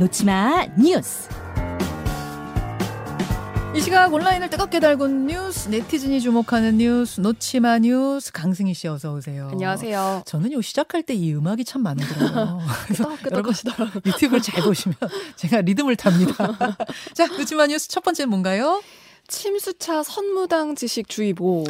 놓치마 뉴스. 이 시각 온라인을 뜨겁게 달군 뉴스, 네티즌이 주목하는 뉴스, 놓치마 뉴스, 강승희 씨 어서 오세요. 안녕하세요. 저는 요 시작할 때 이 음악이 참. 그래서 여러분 끄덕끄덕하시더라고요. 유튜브를 잘 보시면 제가 리듬을 탑니다. 자, 놓치마 뉴스 첫 번째는 뭔가요? 침수차 선무당 지식주의보.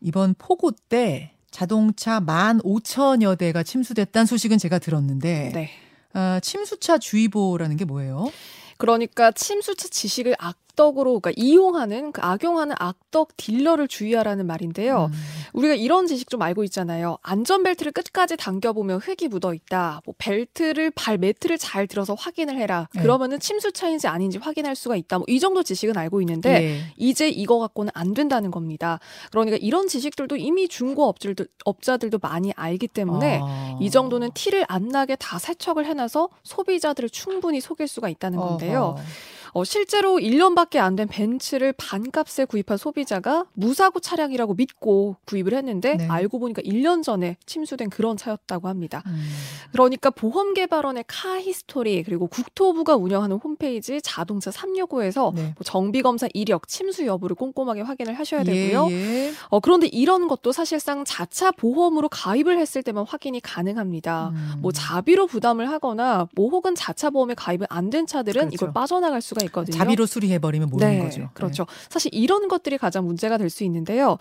이번 폭우 때 자동차 15,000여 대가 침수됐다는 소식은 제가 들었는데 네. 아, 침수차 주의보라는 게 뭐예요? 그러니까 침수차 지식을 악 덕으로 그러니까 이용하는 그 악용하는 악덕 딜러를 주의하라는 말인데요. 음. 우리가 이런 지식 좀 알고 있잖아요. 안전벨트를 끝까지 당겨 보면 흙이 묻어 있다. 뭐 벨트를 발 매트를 잘 들어서 확인을 해라. 네. 그러면은 침수차인지 아닌지 확인할 수가 있다. 뭐 이 정도 지식은 알고 있는데 예. 이제 이거 갖고는 안 된다는 겁니다. 그러니까 이런 지식들도 이미 중고 업자들도, 업자들도 많이 알기 때문에 아. 이 정도는 티를 안 나게 다 세척을 해놔서 소비자들을 충분히 속일 수가 있다는 건데요. 어허. 어, 실제로 1년밖에 안 된 벤츠를 반값에 구입한 소비자가 무사고 차량이라고 믿고 구입을 했는데 네. 알고 보니까 1년 전에 침수된 그런 차였다고 합니다. 음. 그러니까 보험개발원의 카히스토리 그리고 국토부가 운영하는 홈페이지 자동차 365에서 네. 뭐 정비검사 이력, 침수 여부를 꼼꼼하게 확인을 하셔야 되고요. 예, 예. 어, 그런데 이런 것도 사실상 자차 보험으로 가입을 했을 때만 확인이 가능합니다. 음. 뭐 자비로 부담을 하거나 뭐 혹은 자차 보험에 가입이 안 된 차들은 그렇죠. 이걸 빠져나갈 수가 있거든요. 자비로 수리해버리면 모르는 네, 거죠. 그렇죠. 사실 이런 것들이 가장 문제가 될 수 있는데요.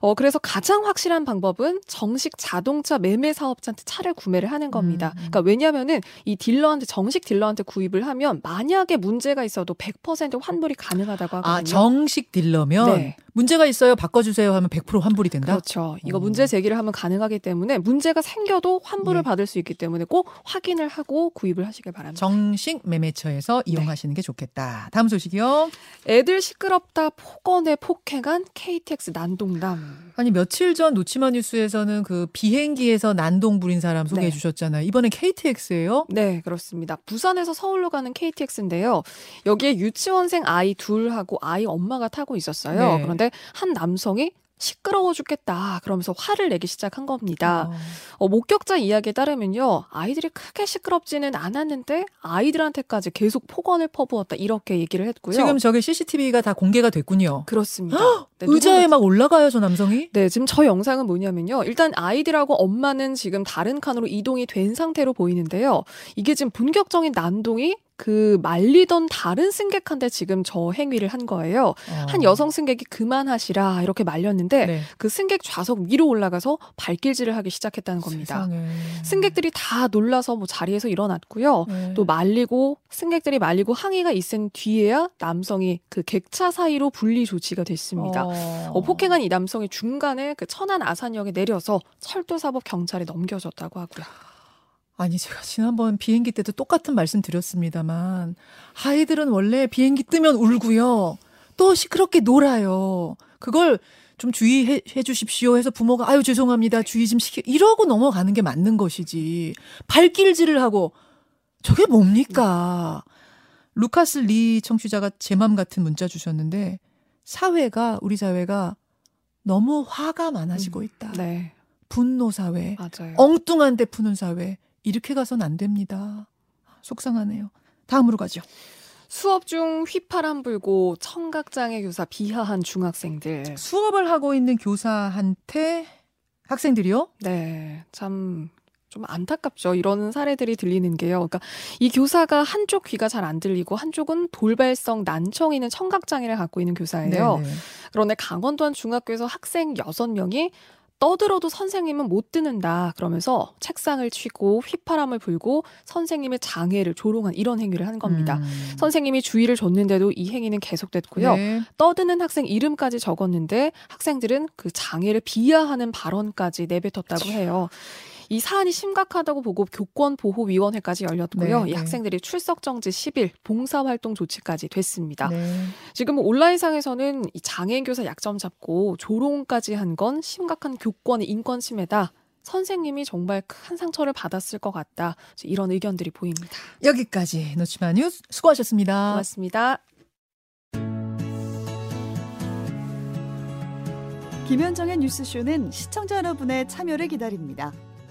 어, 그래서 가장 확실한 방법은 정식 자동차 매매 사업자한테 차를 구매를 하는 겁니다. 음, 음. 그러니까 왜냐하면은 이 딜러한테 정식 딜러한테 구입을 하면 만약에 문제가 있어도 100% 환불이 가능하다고 하거든요. 아 정식 딜러면 네. 문제가 있어요 바꿔주세요 하면 100% 환불이 된다. 그렇죠. 이거 어. 문제 제기를 하면 가능하기 때문에 문제가 생겨도 환불을 예. 받을 수 있기 때문에 꼭 확인을 하고 구입을 하시길 바랍니다. 정식 매매처에서 네. 이용하시는 게 좋겠다. 다음 소식이요. 애들 시끄럽다 폭언에 폭행한 KTX 난동담. 아니 며칠 전 노치마 뉴스에서는 그 비행기에서 난동 부린 사람 소개해 네. 주셨잖아요. 이번엔 KTX예요. 네, 그렇습니다. 부산에서 서울로 가는 KTX인데요. 여기에 유치원생 아이 둘하고 아이 엄마가 타고 있었어요. 네. 그런데 한 남성이 시끄러워 죽겠다. 그러면서 화를 내기 시작한 겁니다. 어. 어, 목격자 이야기에 따르면요. 아이들이 크게 시끄럽지는 않았는데 아이들한테까지 계속 폭언을 퍼부었다. 이렇게 얘기를 했고요. 지금 저게 CCTV가 다 공개가 됐군요. 그렇습니다. 네, 의자에 막 올라가요, 저 남성이. 네, 지금 저 영상은 뭐냐면요. 일단 아이들하고 엄마는 지금 다른 칸으로 이동이 된 상태로 보이는데요. 이게 지금 본격적인 난동이 그 말리던 다른 승객한테 지금 저 행위를 한 거예요. 어. 한 여성 승객이 그만하시라 이렇게 말렸는데 네. 그 승객 좌석 위로 올라가서 발길질을 하기 시작했다는 겁니다. 세상에. 승객들이 다 놀라서 뭐 자리에서 일어났고요. 네. 또 말리고 승객들이 말리고 항의가 있은 뒤에야 남성이 그 객차 사이로 분리 조치가 됐습니다. 어. 어, 폭행한 이 남성이 중간에 그 천안 아산역에 내려서 철도사법 경찰에 넘겨졌다고 하고요. 아니 제가 지난번 비행기 때도 똑같은 말씀 드렸습니다만 아이들은 원래 비행기 뜨면 울고요. 또 시끄럽게 놀아요. 그걸 좀 주의해 해 주십시오 해서 부모가 아유 죄송합니다. 주의 좀 시키 이러고 넘어가는 게 맞는 것이지. 발길질을 하고 저게 뭡니까? 루카스 리 청취자가 제 맘 같은 문자 주셨는데 사회가 우리 사회가 너무 화가 많아지고 있다. 네, 분노 사회. 맞아요. 엉뚱한 데 푸는 사회 이렇게 가선 안 됩니다. 속상하네요. 다음으로 가죠. 수업 중 휘파람 불고 청각장애 교사 비하한 중학생들. 수업을 하고 있는 교사한테 학생들이요? 네, 참. 좀 안타깝죠. 이런 사례들이 들리는 게요. 그러니까 이 교사가 한쪽 귀가 잘 안 들리고 한쪽은 돌발성 난청이 있는 청각 장애를 갖고 있는 교사예요. 네네. 그런데 강원도 한 중학교에서 학생 6명이 떠들어도 선생님은 못 듣는다. 그러면서 책상을 치고 휘파람을 불고 선생님의 장애를 조롱한 이런 행위를 한 겁니다. 음. 선생님이 주의를 줬는데도 이 행위는 계속됐고요. 네. 떠드는 학생 이름까지 적었는데 학생들은 그 장애를 비하하는 발언까지 내뱉었다고 해요. 이 사안이 심각하다고 보고 교권 보호 위원회까지 열렸고요. 네, 이 네. 학생들이 출석 정지 10일, 봉사 활동 조치까지 됐습니다. 네. 지금 온라인상에서는 이 장애인 교사 약점 잡고 조롱까지 한 건 심각한 교권의 인권 침해다. 선생님이 정말 큰 상처를 받았을 것 같다. 이런 의견들이 보입니다. 여기까지 노치마 뉴스 수고하셨습니다. 고맙습니다. 김현정의 뉴스쇼는 시청자 여러분의 참여를 기다립니다.